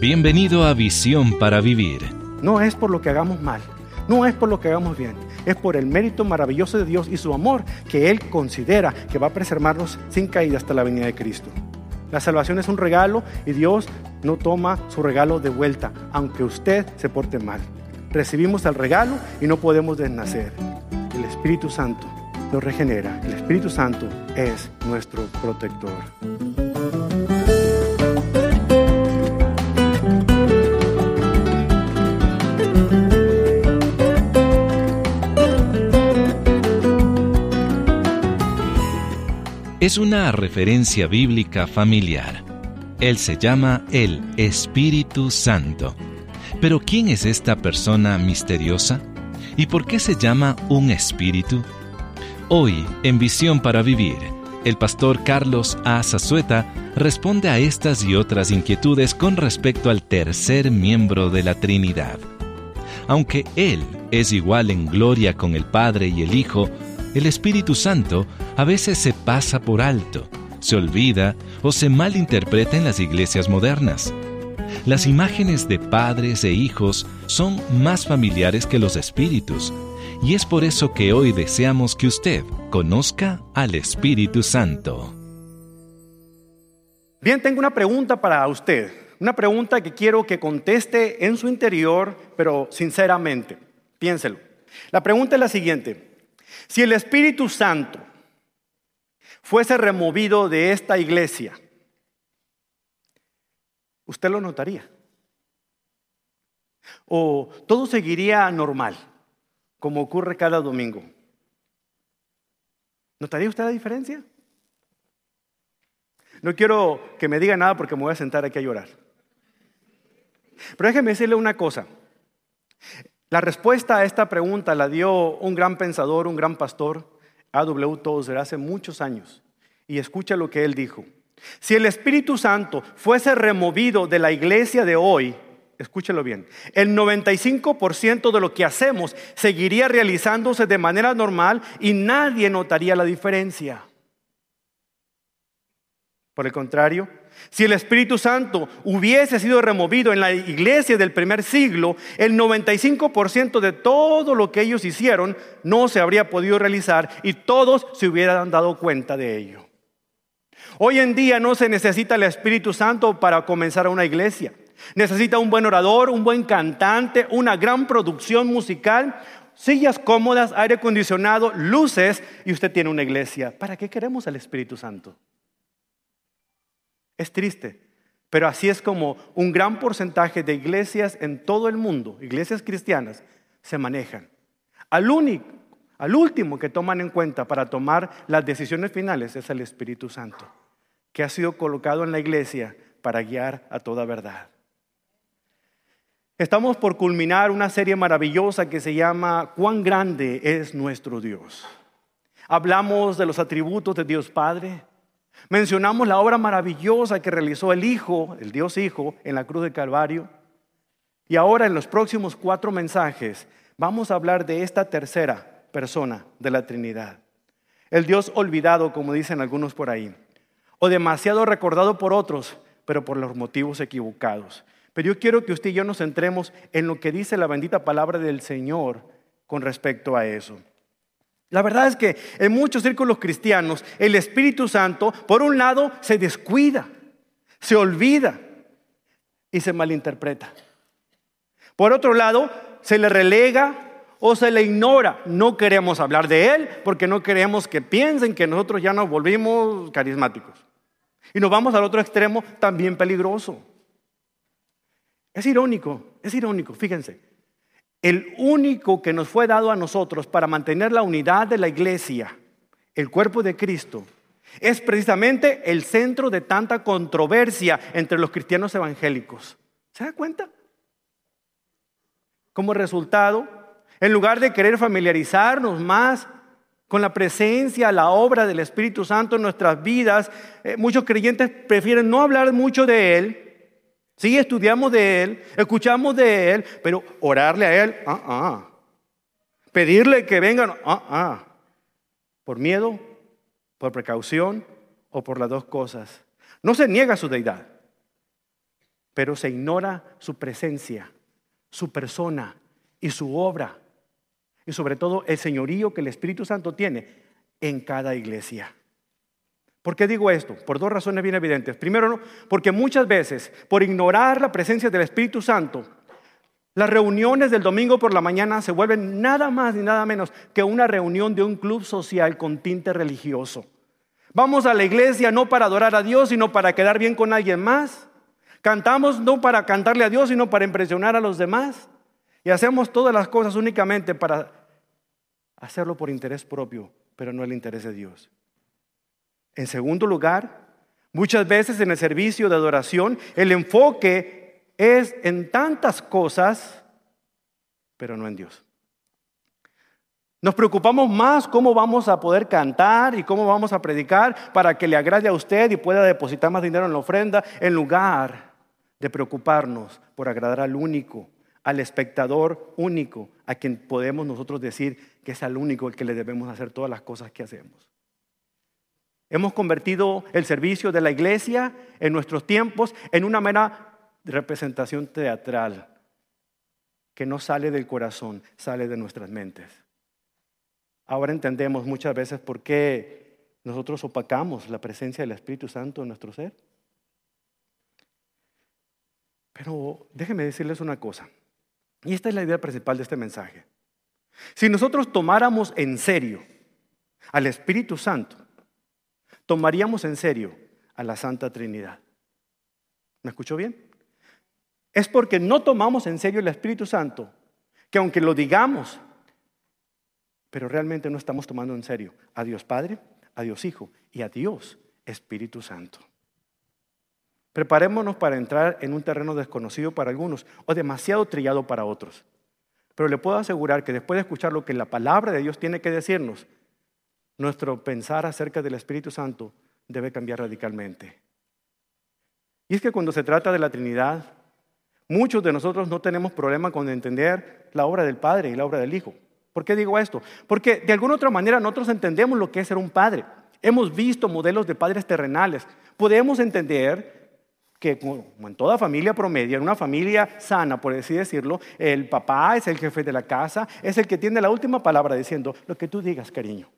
Bienvenido a Visión para Vivir. No es por lo que hagamos mal, no es por lo que hagamos bien, es por el mérito maravilloso de Dios y su amor que Él considera que va a preservarnos sin caída hasta la venida de Cristo. La salvación es un regalo y Dios no toma su regalo de vuelta, aunque usted se porte mal. Recibimos el regalo y no podemos desnacer. El Espíritu Santo nos regenera. El Espíritu Santo es nuestro protector. Es una referencia bíblica familiar. Él se llama el Espíritu Santo. Pero ¿quién es esta persona misteriosa? ¿Y por qué se llama un espíritu? Hoy, en Visión para Vivir, el pastor Carlos A. Zazueta responde a estas y otras inquietudes con respecto al tercer miembro de la Trinidad. Aunque Él es igual en gloria con el Padre y el Hijo, el Espíritu Santo a veces se pasa por alto, se olvida o se malinterpreta en las iglesias modernas. Las imágenes de padres e hijos son más familiares que los espíritus, y es por eso que hoy deseamos que usted conozca al Espíritu Santo. Bien, tengo una pregunta para usted, una pregunta que quiero que conteste en su interior, pero sinceramente. Piénselo. La pregunta es la siguiente. Si el Espíritu Santo fuese removido de esta iglesia, usted lo notaría. O todo seguiría normal, como ocurre cada domingo. ¿Notaría usted la diferencia? No quiero que me diga nada porque me voy a sentar aquí a llorar. Pero déjeme decirle una cosa. La respuesta a esta pregunta la dio un gran pensador, un gran pastor, A.W. Tozer, hace muchos años. Y escucha lo que él dijo. Si el Espíritu Santo fuese removido de la iglesia de hoy, escúchelo bien, el 95% de lo que hacemos seguiría realizándose de manera normal y nadie notaría la diferencia. Por el contrario, si el Espíritu Santo hubiese sido removido en la iglesia del primer siglo, el 95% de todo lo que ellos hicieron no se habría podido realizar y todos se hubieran dado cuenta de ello. Hoy en día no se necesita el Espíritu Santo para comenzar una iglesia. Necesita un buen orador, un buen cantante, una gran producción musical, sillas cómodas, aire acondicionado, luces y usted tiene una iglesia. ¿Para qué queremos al Espíritu Santo? Es triste, pero así es como un gran porcentaje de iglesias en todo el mundo, iglesias cristianas, se manejan. Al único, al último que toman en cuenta para tomar las decisiones finales es el Espíritu Santo, que ha sido colocado en la iglesia para guiar a toda verdad. Estamos por culminar una serie maravillosa que se llama ¿Cuán grande es nuestro Dios? Hablamos de los atributos de Dios Padre, Mencionamos la obra maravillosa que realizó el Hijo, el Dios Hijo, en la cruz de Calvario. Y ahora en los próximos cuatro mensajes vamos a hablar de esta tercera persona de la Trinidad. El Dios olvidado, como dicen algunos por ahí, o demasiado recordado por otros, pero por los motivos equivocados. Pero yo quiero que usted y yo nos centremos en lo que dice la bendita palabra del Señor con respecto a eso. La verdad es que en muchos círculos cristianos el Espíritu Santo, por un lado, se descuida, se olvida y se malinterpreta. Por otro lado, se le relega o se le ignora. No queremos hablar de Él porque no queremos que piensen que nosotros ya nos volvimos carismáticos. Y nos vamos al otro extremo también peligroso. Es irónico, es irónico, fíjense. El único que nos fue dado a nosotros para mantener la unidad de la iglesia, el cuerpo de Cristo, es precisamente el centro de tanta controversia entre los cristianos evangélicos. ¿Se da cuenta? Como resultado, en lugar de querer familiarizarnos más con la presencia, la obra del Espíritu Santo en nuestras vidas, eh, muchos creyentes prefieren no hablar mucho de Él Sí, estudiamos de Él, escuchamos de Él, pero orarle a Él, ah, ah. Pedirle que vengan, ah, ah. Por miedo, por precaución o por las dos cosas. No se niega su deidad, pero se ignora su presencia, su persona y su obra, y sobre todo el señorío que el Espíritu Santo tiene en cada iglesia. ¿Por qué digo esto? Por dos razones bien evidentes. Primero, porque muchas veces, por ignorar la presencia del Espíritu Santo, las reuniones del domingo por la mañana se vuelven nada más ni nada menos que una reunión de un club social con tinte religioso. Vamos a la iglesia no para adorar a Dios, sino para quedar bien con alguien más. Cantamos no para cantarle a Dios, sino para impresionar a los demás. Y hacemos todas las cosas únicamente para hacerlo por interés propio, pero no el interés de Dios. En segundo lugar, muchas veces en el servicio de adoración, el enfoque es en tantas cosas, pero no en Dios. Nos preocupamos más cómo vamos a poder cantar y cómo vamos a predicar para que le agrade a usted y pueda depositar más dinero en la ofrenda, en lugar de preocuparnos por agradar al único, al espectador único, a quien podemos nosotros decir que es al único el que le debemos hacer todas las cosas que hacemos. Hemos convertido el servicio de la iglesia en nuestros tiempos en una mera representación teatral que no sale del corazón, sale de nuestras mentes. Ahora entendemos muchas veces por qué nosotros opacamos la presencia del Espíritu Santo en nuestro ser. Pero déjenme decirles una cosa, y esta es la idea principal de este mensaje. Si nosotros tomáramos en serio al Espíritu Santo, tomaríamos en serio a la Santa Trinidad. ¿Me escuchó bien? Es porque no tomamos en serio el Espíritu Santo, que aunque lo digamos, pero realmente no estamos tomando en serio a Dios Padre, a Dios Hijo y a Dios Espíritu Santo. Preparémonos para entrar en un terreno desconocido para algunos o demasiado trillado para otros. Pero le puedo asegurar que después de escuchar lo que la palabra de Dios tiene que decirnos, nuestro pensar acerca del Espíritu Santo debe cambiar radicalmente. Y es que cuando se trata de la Trinidad, muchos de nosotros no tenemos problema con entender la obra del Padre y la obra del Hijo. ¿Por qué digo esto? Porque de alguna otra manera nosotros entendemos lo que es ser un padre. Hemos visto modelos de padres terrenales. Podemos entender que como en toda familia promedio, en una familia sana, por así decirlo, el papá es el jefe de la casa, es el que tiene la última palabra diciendo, lo que tú digas, cariño.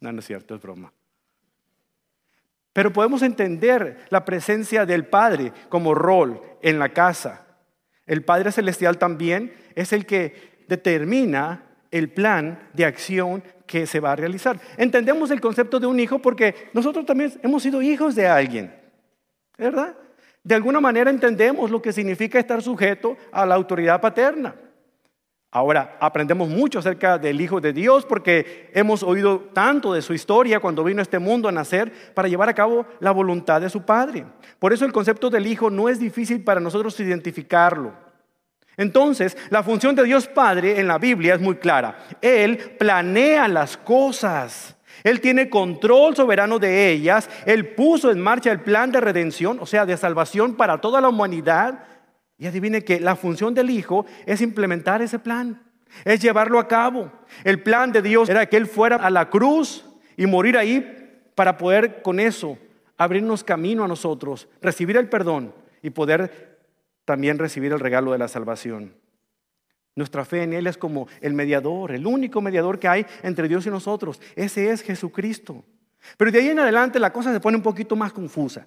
No, no es cierto, es broma. Pero podemos entender la presencia del Padre como rol en la casa. El Padre Celestial también es el que determina el plan de acción que se va a realizar. Entendemos el concepto de un hijo porque nosotros también hemos sido hijos de alguien, ¿verdad? De alguna manera entendemos lo que significa estar sujeto a la autoridad paterna. Ahora, aprendemos mucho acerca del Hijo de Dios porque hemos oído tanto de su historia cuando vino a este mundo a nacer para llevar a cabo la voluntad de su Padre. Por eso el concepto del Hijo no es difícil para nosotros identificarlo. Entonces, la función de Dios Padre en la Biblia es muy clara. Él planea las cosas. Él tiene control soberano de ellas. Él puso en marcha el plan de redención, o sea, de salvación para toda la humanidad. Y adivine que la función del Hijo es implementar ese plan, es llevarlo a cabo. El plan de Dios era que Él fuera a la cruz y morir ahí para poder con eso abrirnos camino a nosotros, recibir el perdón y poder también recibir el regalo de la salvación. Nuestra fe en Él es como el mediador, el único mediador que hay entre Dios y nosotros. Ese es Jesucristo. Pero de ahí en adelante la cosa se pone un poquito más confusa.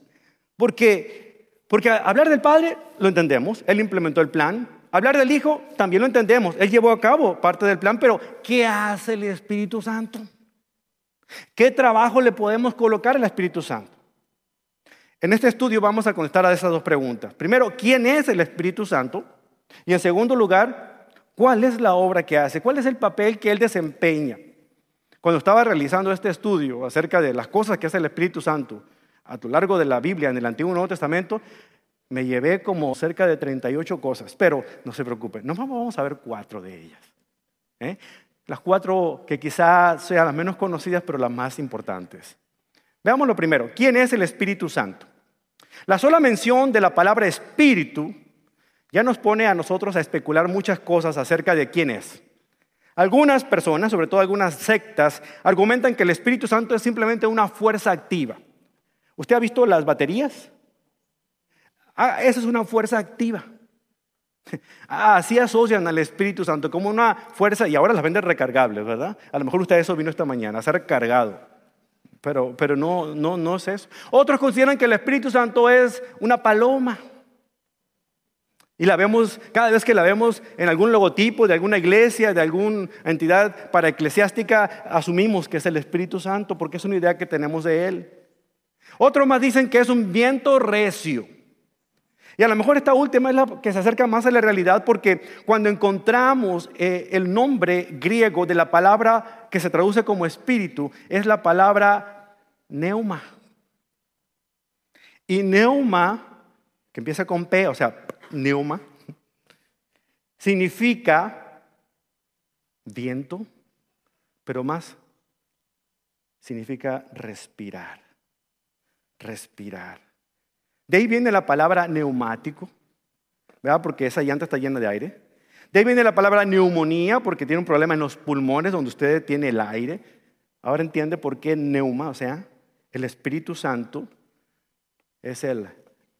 Porque, porque hablar del Padre lo entendemos, Él implementó el plan. Hablar del Hijo también lo entendemos, Él llevó a cabo parte del plan, pero ¿qué hace el Espíritu Santo? ¿Qué trabajo le podemos colocar al Espíritu Santo? En este estudio vamos a contestar a esas dos preguntas. Primero, ¿quién es el Espíritu Santo? Y en segundo lugar, ¿cuál es la obra que hace? ¿Cuál es el papel que él desempeña? Cuando estaba realizando este estudio acerca de las cosas que hace el Espíritu Santo a lo largo de la Biblia en el Antiguo y Nuevo Testamento, me llevé como cerca de 38 cosas, pero no se preocupen, nos vamos a ver cuatro de ellas. ¿eh? Las cuatro que quizás sean las menos conocidas, pero las más importantes. Veamos lo primero, ¿quién es el Espíritu Santo? La sola mención de la palabra espíritu ya nos pone a nosotros a especular muchas cosas acerca de quién es. Algunas personas, sobre todo algunas sectas, argumentan que el Espíritu Santo es simplemente una fuerza activa, ¿Usted ha visto las baterías? Ah, esa es una fuerza activa. Ah, así asocian al Espíritu Santo como una fuerza, y ahora las venden recargables, ¿verdad? A lo mejor usted eso vino esta mañana, a ser recargado. Pero, pero no, no, no es eso. Otros consideran que el Espíritu Santo es una paloma. Y la vemos, cada vez que la vemos en algún logotipo de alguna iglesia, de alguna entidad para eclesiástica, asumimos que es el Espíritu Santo porque es una idea que tenemos de Él. Otros más dicen que es un viento recio. Y a lo mejor esta última es la que se acerca más a la realidad porque cuando encontramos eh, el nombre griego de la palabra que se traduce como espíritu, es la palabra neuma. Y neuma, que empieza con P, o sea, neuma, significa viento, pero más significa respirar, respirar. De ahí viene la palabra neumático, ¿verdad? Porque esa llanta está llena de aire. De ahí viene la palabra neumonía, porque tiene un problema en los pulmones donde usted tiene el aire. Ahora entiende por qué neuma, o sea, el Espíritu Santo es el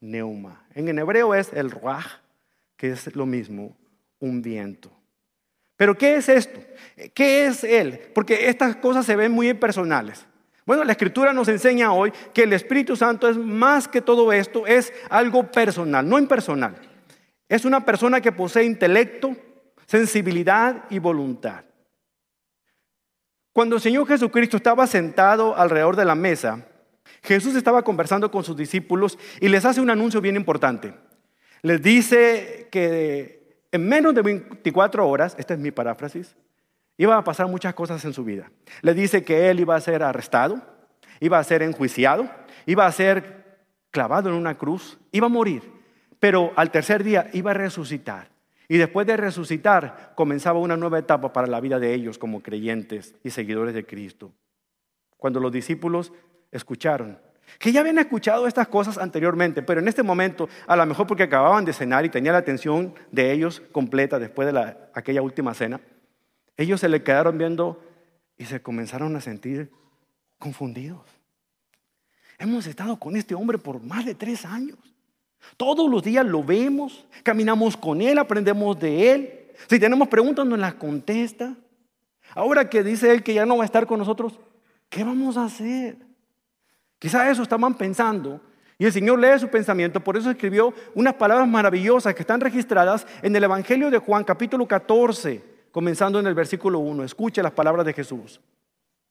neuma. En hebreo es el ruach, que es lo mismo, un viento. Pero ¿qué es esto? ¿Qué es Él? Porque estas cosas se ven muy personales. Bueno, la escritura nos enseña hoy que el Espíritu Santo es más que todo esto, es algo personal, no impersonal. Es una persona que posee intelecto, sensibilidad y voluntad. Cuando el Señor Jesucristo estaba sentado alrededor de la mesa, Jesús estaba conversando con sus discípulos y les hace un anuncio bien importante. Les dice que en menos de 24 horas, esta es mi paráfrasis, Iba a pasar muchas cosas en su vida. Le dice que él iba a ser arrestado, iba a ser enjuiciado, iba a ser clavado en una cruz, iba a morir, pero al tercer día iba a resucitar. Y después de resucitar comenzaba una nueva etapa para la vida de ellos como creyentes y seguidores de Cristo. Cuando los discípulos escucharon, que ya habían escuchado estas cosas anteriormente, pero en este momento, a lo mejor porque acababan de cenar y tenía la atención de ellos completa después de aquella última cena, ellos se le quedaron viendo y se comenzaron a sentir confundidos. Hemos estado con este hombre por más de tres años. Todos los días lo vemos, caminamos con él, aprendemos de él. Si tenemos preguntas, nos las contesta. Ahora que dice él que ya no va a estar con nosotros, ¿qué vamos a hacer? Quizás eso estaban pensando y el Señor lee su pensamiento, por eso escribió unas palabras maravillosas que están registradas en el Evangelio de Juan capítulo 14 comenzando en el versículo 1. Escuche las palabras de Jesús.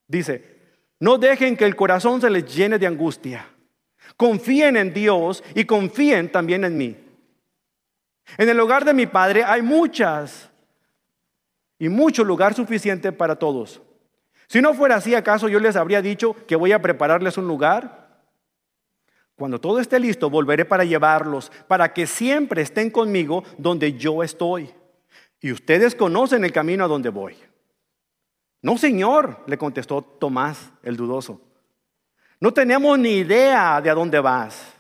Dice, no dejen que el corazón se les llene de angustia. Confíen en Dios y confíen también en mí. En el hogar de mi Padre hay muchas y mucho lugar suficiente para todos. Si no fuera así, ¿acaso yo les habría dicho que voy a prepararles un lugar? Cuando todo esté listo, volveré para llevarlos, para que siempre estén conmigo donde yo estoy. Y ustedes conocen el camino a donde voy. No, Señor, le contestó Tomás, el dudoso. No tenemos ni idea de a dónde vas.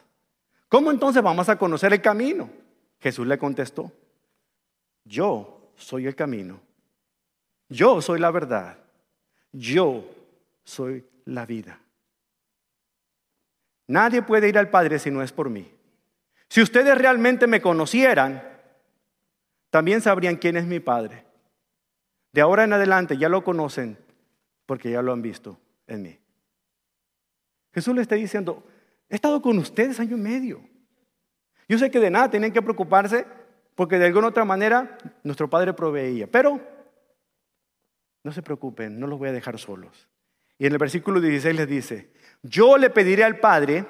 ¿Cómo entonces vamos a conocer el camino? Jesús le contestó, yo soy el camino. Yo soy la verdad. Yo soy la vida. Nadie puede ir al Padre si no es por mí. Si ustedes realmente me conocieran, también sabrían quién es mi Padre. De ahora en adelante ya lo conocen porque ya lo han visto en mí. Jesús le está diciendo, he estado con ustedes año y medio. Yo sé que de nada tienen que preocuparse porque de alguna otra manera nuestro Padre proveía. Pero no se preocupen, no los voy a dejar solos. Y en el versículo 16 les dice, yo le pediré al Padre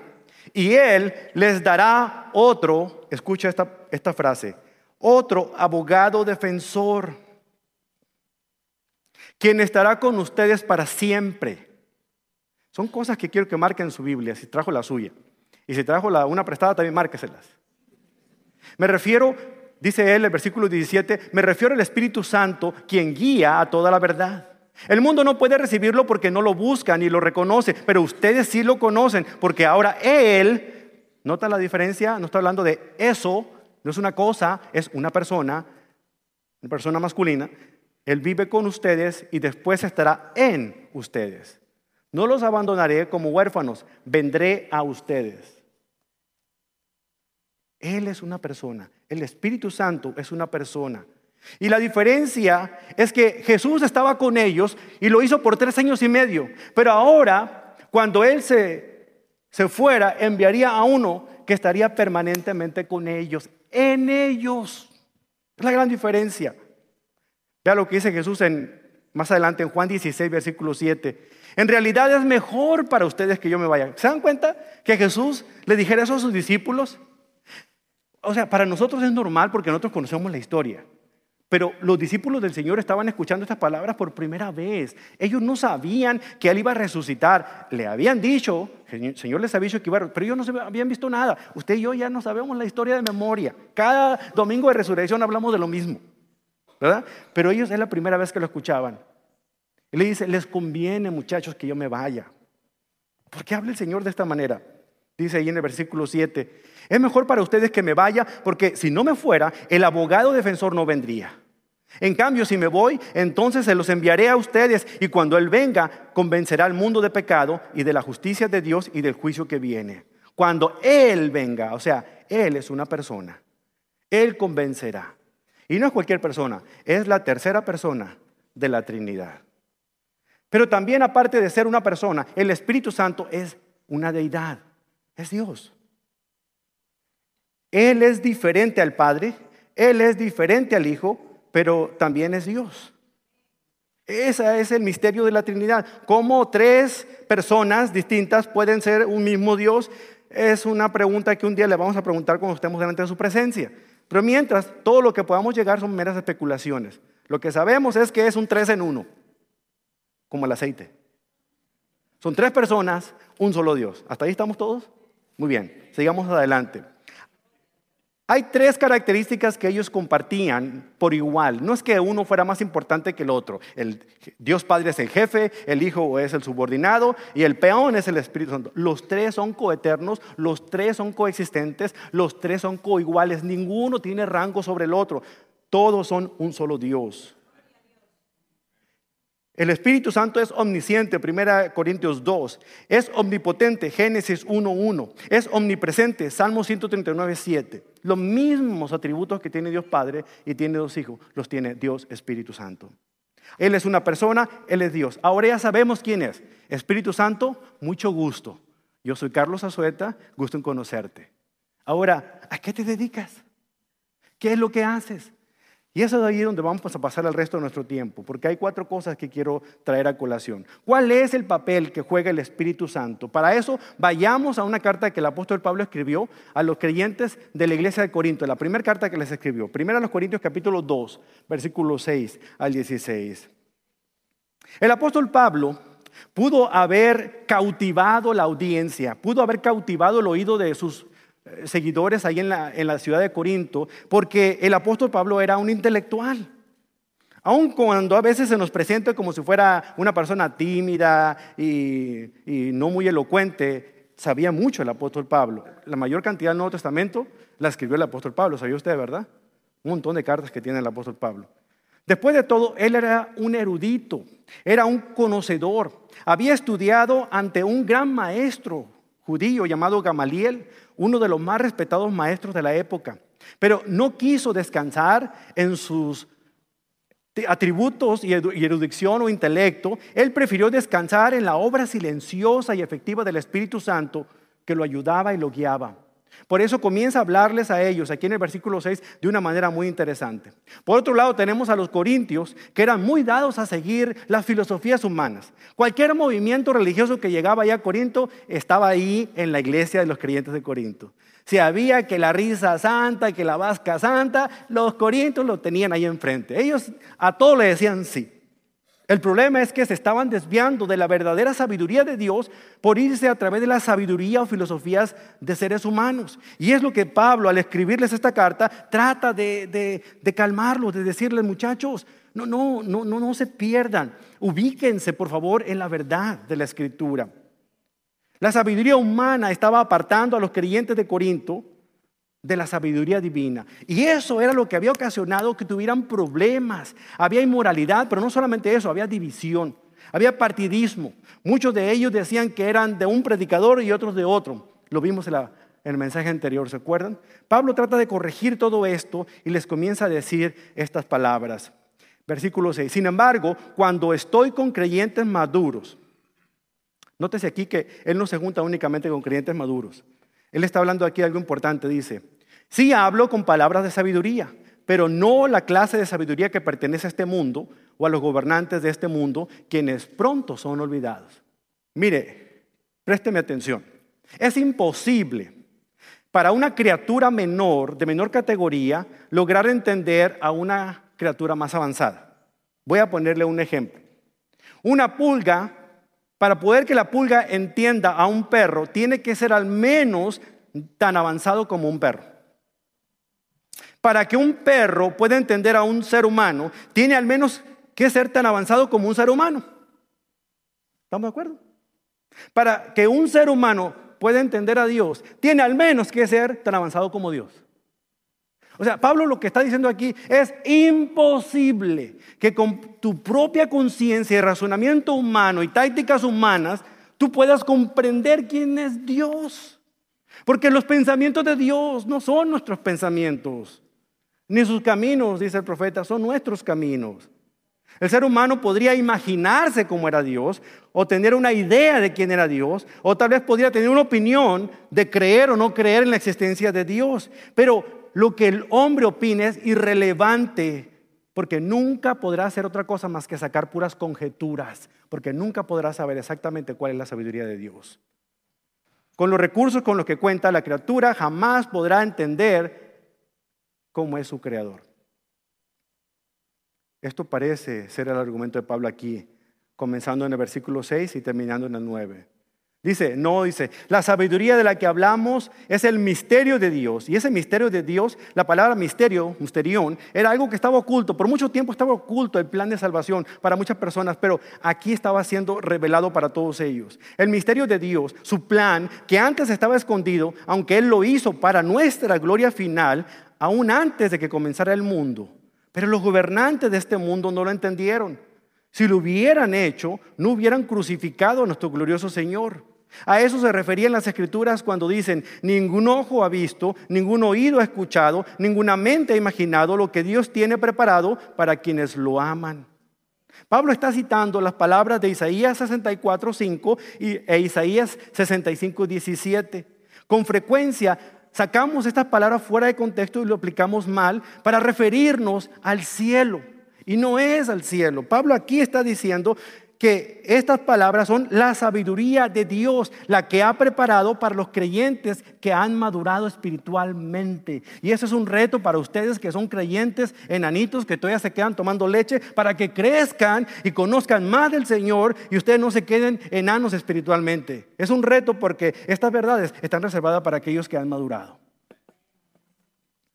y Él les dará otro, escucha esta, esta frase, otro abogado defensor, quien estará con ustedes para siempre. Son cosas que quiero que marquen en su Biblia, si trajo la suya. Y si trajo la, una prestada, también márqueselas. Me refiero, dice él, el versículo 17, me refiero al Espíritu Santo, quien guía a toda la verdad. El mundo no puede recibirlo porque no lo busca ni lo reconoce, pero ustedes sí lo conocen, porque ahora Él, nota la diferencia, no está hablando de eso, no es una cosa, es una persona, una persona masculina. Él vive con ustedes y después estará en ustedes. No los abandonaré como huérfanos, vendré a ustedes. Él es una persona, el Espíritu Santo es una persona. Y la diferencia es que Jesús estaba con ellos y lo hizo por tres años y medio. Pero ahora, cuando Él se, se fuera, enviaría a uno que estaría permanentemente con ellos, en ellos. Es la gran diferencia. Vea lo que dice Jesús en, más adelante en Juan 16, versículo 7. En realidad es mejor para ustedes que yo me vaya. ¿Se dan cuenta que Jesús le dijera eso a sus discípulos? O sea, para nosotros es normal porque nosotros conocemos la historia. Pero los discípulos del Señor estaban escuchando estas palabras por primera vez. Ellos no sabían que Él iba a resucitar. Le habían dicho, el Señor les había dicho que iba a pero ellos no habían visto nada. Usted y yo ya no sabemos la historia de memoria. Cada domingo de resurrección hablamos de lo mismo. ¿Verdad? Pero ellos es la primera vez que lo escuchaban. Él le dice, les conviene muchachos que yo me vaya. ¿Por qué habla el Señor de esta manera? Dice ahí en el versículo 7, es mejor para ustedes que me vaya porque si no me fuera, el abogado defensor no vendría. En cambio, si me voy, entonces se los enviaré a ustedes y cuando Él venga, convencerá al mundo de pecado y de la justicia de Dios y del juicio que viene. Cuando Él venga, o sea, Él es una persona, Él convencerá. Y no es cualquier persona, es la tercera persona de la Trinidad. Pero también aparte de ser una persona, el Espíritu Santo es una deidad, es Dios. Él es diferente al Padre, Él es diferente al Hijo, pero también es Dios. Ese es el misterio de la Trinidad. Cómo tres personas distintas pueden ser un mismo Dios es una pregunta que un día le vamos a preguntar cuando estemos delante de su presencia. Pero mientras, todo lo que podamos llegar son meras especulaciones. Lo que sabemos es que es un tres en uno, como el aceite. Son tres personas, un solo Dios. ¿Hasta ahí estamos todos? Muy bien, sigamos adelante. Hay tres características que ellos compartían por igual. No es que uno fuera más importante que el otro. El Dios Padre es el jefe, el Hijo es el subordinado y el peón es el Espíritu Santo. Los tres son coeternos, los tres son coexistentes, los tres son coiguales. Ninguno tiene rango sobre el otro. Todos son un solo Dios. El Espíritu Santo es omnisciente, 1 Corintios 2. Es omnipotente, Génesis 1.1. Es omnipresente, Salmo 139, 7. Los mismos atributos que tiene Dios Padre y tiene dos hijos, los tiene Dios Espíritu Santo. Él es una persona, Él es Dios. Ahora ya sabemos quién es. Espíritu Santo, mucho gusto. Yo soy Carlos Azueta, gusto en conocerte. Ahora, ¿a qué te dedicas? ¿Qué es lo que haces? Y eso es ahí donde vamos a pasar el resto de nuestro tiempo, porque hay cuatro cosas que quiero traer a colación. ¿Cuál es el papel que juega el Espíritu Santo? Para eso, vayamos a una carta que el apóstol Pablo escribió a los creyentes de la iglesia de Corinto, la primera carta que les escribió. Primera a los Corintios capítulo 2, versículo 6 al 16. El apóstol Pablo pudo haber cautivado la audiencia, pudo haber cautivado el oído de sus seguidores ahí en la, en la ciudad de Corinto, porque el apóstol Pablo era un intelectual. Aun cuando a veces se nos presenta como si fuera una persona tímida y, y, no muy elocuente, sabía mucho el apóstol Pablo. La mayor cantidad del Nuevo Testamento la escribió el apóstol Pablo, ¿sabía usted, verdad? Un montón de cartas que tiene el apóstol Pablo. Después de todo, él era un erudito, era un conocedor, había estudiado ante un gran maestro judío llamado Gamaliel, uno de los más respetados maestros de la época, pero no quiso descansar en sus atributos y erudición o intelecto, él prefirió descansar en la obra silenciosa y efectiva del Espíritu Santo que lo ayudaba y lo guiaba. Por eso comienza a hablarles a ellos aquí en el versículo 6 de una manera muy interesante. Por otro lado tenemos a los corintios que eran muy dados a seguir las filosofías humanas. Cualquier movimiento religioso que llegaba allá a Corinto estaba ahí en la iglesia de los creyentes de Corinto. Si había que la risa santa, que la vasca santa, los corintios lo tenían ahí enfrente. Ellos a todo le decían sí. El problema es que se estaban desviando de la verdadera sabiduría de Dios por irse a través de la sabiduría o filosofías de seres humanos. Y es lo que Pablo, al escribirles esta carta, trata de, de calmarlos, de decirles, muchachos, no, no, no, no, no se pierdan. Ubíquense, por favor, en la verdad de la escritura. La sabiduría humana estaba apartando a los creyentes de Corinto de la sabiduría divina. Y eso era lo que había ocasionado que tuvieran problemas. Había inmoralidad, pero no solamente eso, había división. Había partidismo. Muchos de ellos decían que eran de un predicador y otros de otro. Lo vimos en, el mensaje anterior, ¿se acuerdan? Pablo trata de corregir todo esto y les comienza a decir estas palabras. Versículo 6. Sin embargo, cuando estoy con creyentes maduros, nótese aquí que él no se junta únicamente con creyentes maduros. Él está hablando aquí de algo importante, dice, sí hablo con palabras de sabiduría, pero no la clase de sabiduría que pertenece a este mundo o a los gobernantes de este mundo, quienes pronto son olvidados. Mire, présteme atención. Es imposible para una criatura menor, de menor categoría, lograr entender a una criatura más avanzada. Voy a ponerle un ejemplo. Una pulga, para poder que la pulga entienda a un perro, tiene que ser al menos tan avanzado como un perro. Para que un perro pueda entender a un ser humano, tiene al menos que ser tan avanzado como un ser humano. ¿Estamos de acuerdo? Para que un ser humano pueda entender a Dios, tiene al menos que ser tan avanzado como Dios. O sea, Pablo lo que está diciendo aquí es imposible que con tu propia conciencia y razonamiento humano y tácticas humanas tú puedas comprender quién es Dios. Porque los pensamientos de Dios no son nuestros pensamientos, ni sus caminos, dice el profeta, son nuestros caminos. El ser humano podría imaginarse cómo era Dios, o tener una idea de quién era Dios, o tal vez podría tener una opinión de creer o no creer en la existencia de Dios. Pero lo que el hombre opine es irrelevante, porque nunca podrá hacer otra cosa más que sacar puras conjeturas, porque nunca podrá saber exactamente cuál es la sabiduría de Dios. Con los recursos con los que cuenta la criatura, jamás podrá entender cómo es su creador. Esto parece ser el argumento de Pablo aquí, comenzando en el versículo 6 y terminando en el 9. Dice, no, dice, la sabiduría de la que hablamos es el misterio de Dios. Y ese misterio de Dios, la palabra misterio, misterión, era algo que estaba oculto. Por mucho tiempo estaba oculto el plan de salvación para muchas personas, pero aquí estaba siendo revelado para todos ellos. El misterio de Dios, su plan, que antes estaba escondido, aunque Él lo hizo para nuestra gloria final, aún antes de que comenzara el mundo. Pero los gobernantes de este mundo no lo entendieron. Si lo hubieran hecho, no hubieran crucificado a nuestro glorioso Señor. A eso se referían las escrituras cuando dicen, ningún ojo ha visto, ningún oído ha escuchado, ninguna mente ha imaginado lo que Dios tiene preparado para quienes lo aman. Pablo está citando las palabras de Isaías 64, 5 e Isaías 65, 17. Con frecuencia sacamos estas palabras fuera de contexto y lo aplicamos mal para referirnos al cielo. Y no es al cielo. Pablo aquí está diciendo que estas palabras son la sabiduría de Dios, la que ha preparado para los creyentes que han madurado espiritualmente. Y eso es un reto para ustedes que son creyentes enanitos, que todavía se quedan tomando leche, para que crezcan y conozcan más del Señor y ustedes no se queden enanos espiritualmente. Es un reto porque estas verdades están reservadas para aquellos que han madurado.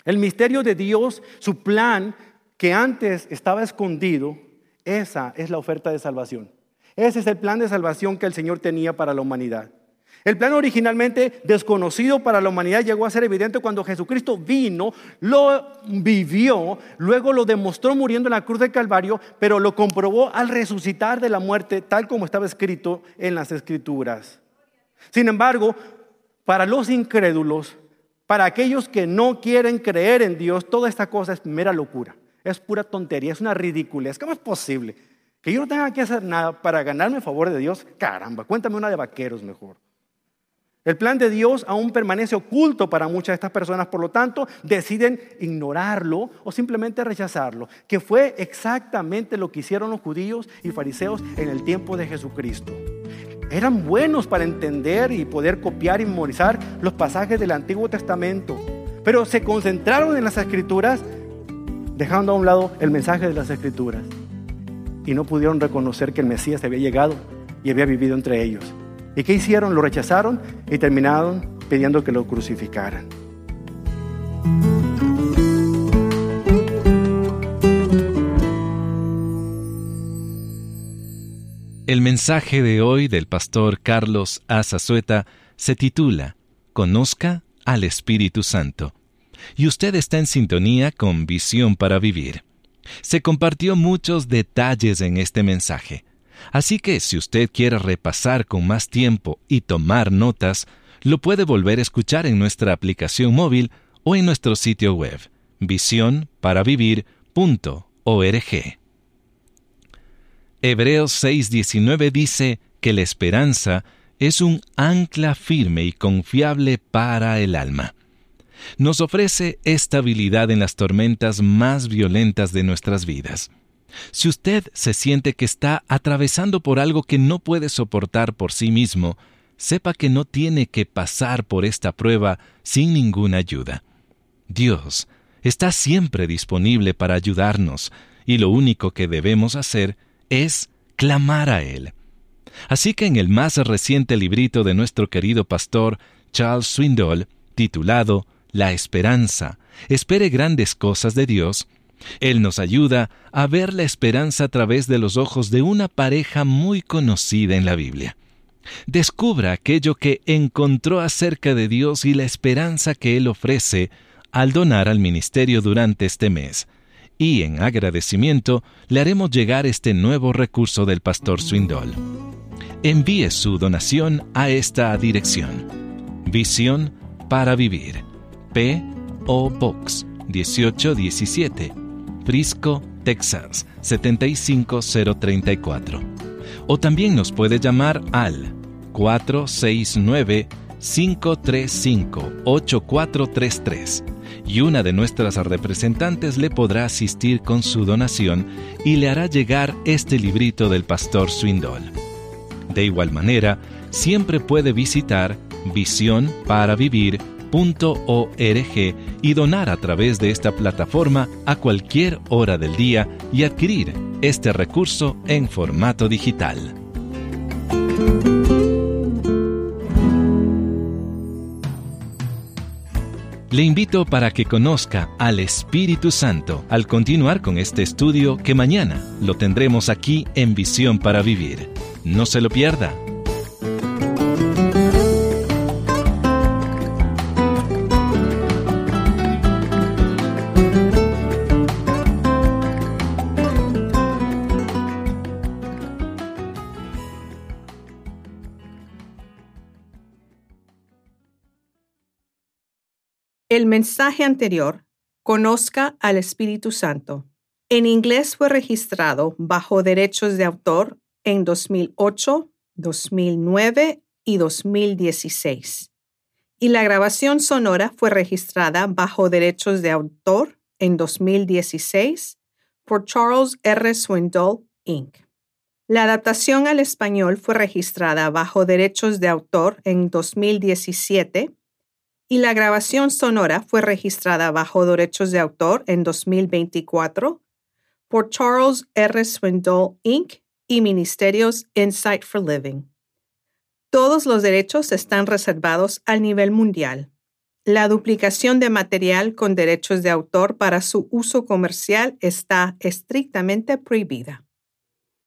El misterio de Dios, su plan que antes estaba escondido, esa es la oferta de salvación. Ese es el plan de salvación que el Señor tenía para la humanidad. El plan originalmente desconocido para la humanidad llegó a ser evidente cuando Jesucristo vino, lo vivió, luego lo demostró muriendo en la cruz del Calvario, pero lo comprobó al resucitar de la muerte, tal como estaba escrito en las Escrituras. Sin embargo, para los incrédulos, para aquellos que no quieren creer en Dios, toda esta cosa es mera locura, es pura tontería, es una ridiculez. ¿Cómo es posible? Que yo no tenga que hacer nada para ganarme el favor de Dios. Caramba, cuéntame una de vaqueros mejor. El plan de Dios aún permanece oculto para muchas de estas personas, por lo tanto, deciden ignorarlo o simplemente rechazarlo, que fue exactamente lo que hicieron los judíos y fariseos en el tiempo de Jesucristo. Eran buenos para entender y poder copiar y memorizar los pasajes del Antiguo Testamento, pero se concentraron en las escrituras, dejando a un lado el mensaje de las escrituras y no pudieron reconocer que el Mesías había llegado y había vivido entre ellos. ¿Y qué hicieron? Lo rechazaron y terminaron pidiendo que lo crucificaran. El mensaje de hoy del pastor Carlos Azazueta se titula Conozca al Espíritu Santo. Y usted está en sintonía con Visión para Vivir. Se compartió muchos detalles en este mensaje. Así que si usted quiere repasar con más tiempo y tomar notas, lo puede volver a escuchar en nuestra aplicación móvil o en nuestro sitio web visionparavivir.org. Hebreos 6:19 dice que la esperanza es un ancla firme y confiable para el alma. Nos ofrece estabilidad en las tormentas más violentas de nuestras vidas. Si usted se siente que está atravesando por algo que no puede soportar por sí mismo, sepa que no tiene que pasar por esta prueba sin ninguna ayuda. Dios está siempre disponible para ayudarnos y lo único que debemos hacer es clamar a Él. Así que en el más reciente librito de nuestro querido pastor Charles Swindoll, titulado La Esperanza, espere grandes cosas de Dios, él nos ayuda a ver la esperanza a través de los ojos de una pareja muy conocida en la Biblia. Descubra aquello que encontró acerca de Dios y la esperanza que Él ofrece al donar al ministerio durante este mes. Y en agradecimiento le haremos llegar este nuevo recurso del pastor Swindol. Envíe su donación a esta dirección. Visión para vivir. P. O. Box 1817 Frisco, Texas 75034. O también nos puede llamar al 469-535-8433 y una de nuestras representantes le podrá asistir con su donación y le hará llegar este librito del pastor Swindol. De igual manera, siempre puede visitar Visión y donar a través de esta plataforma a cualquier hora del día y adquirir este recurso en formato digital. Le invito para que conozca al Espíritu Santo al continuar con este estudio que mañana lo tendremos aquí en Visión para Vivir. No se lo pierda. El mensaje anterior, Conozca al Espíritu Santo. En inglés fue registrado bajo derechos de autor en 2008, 2009 y 2016. Y la grabación sonora fue registrada bajo derechos de autor en 2016 por Charles R. Swindoll, Inc. La adaptación al español fue registrada bajo derechos de autor en 2017 y la grabación sonora fue registrada bajo derechos de autor en 2024 por Charles R. Swindoll Inc. y Ministerios Insight for Living. Todos los derechos están reservados al nivel mundial. La duplicación de material con derechos de autor para su uso comercial está estrictamente prohibida.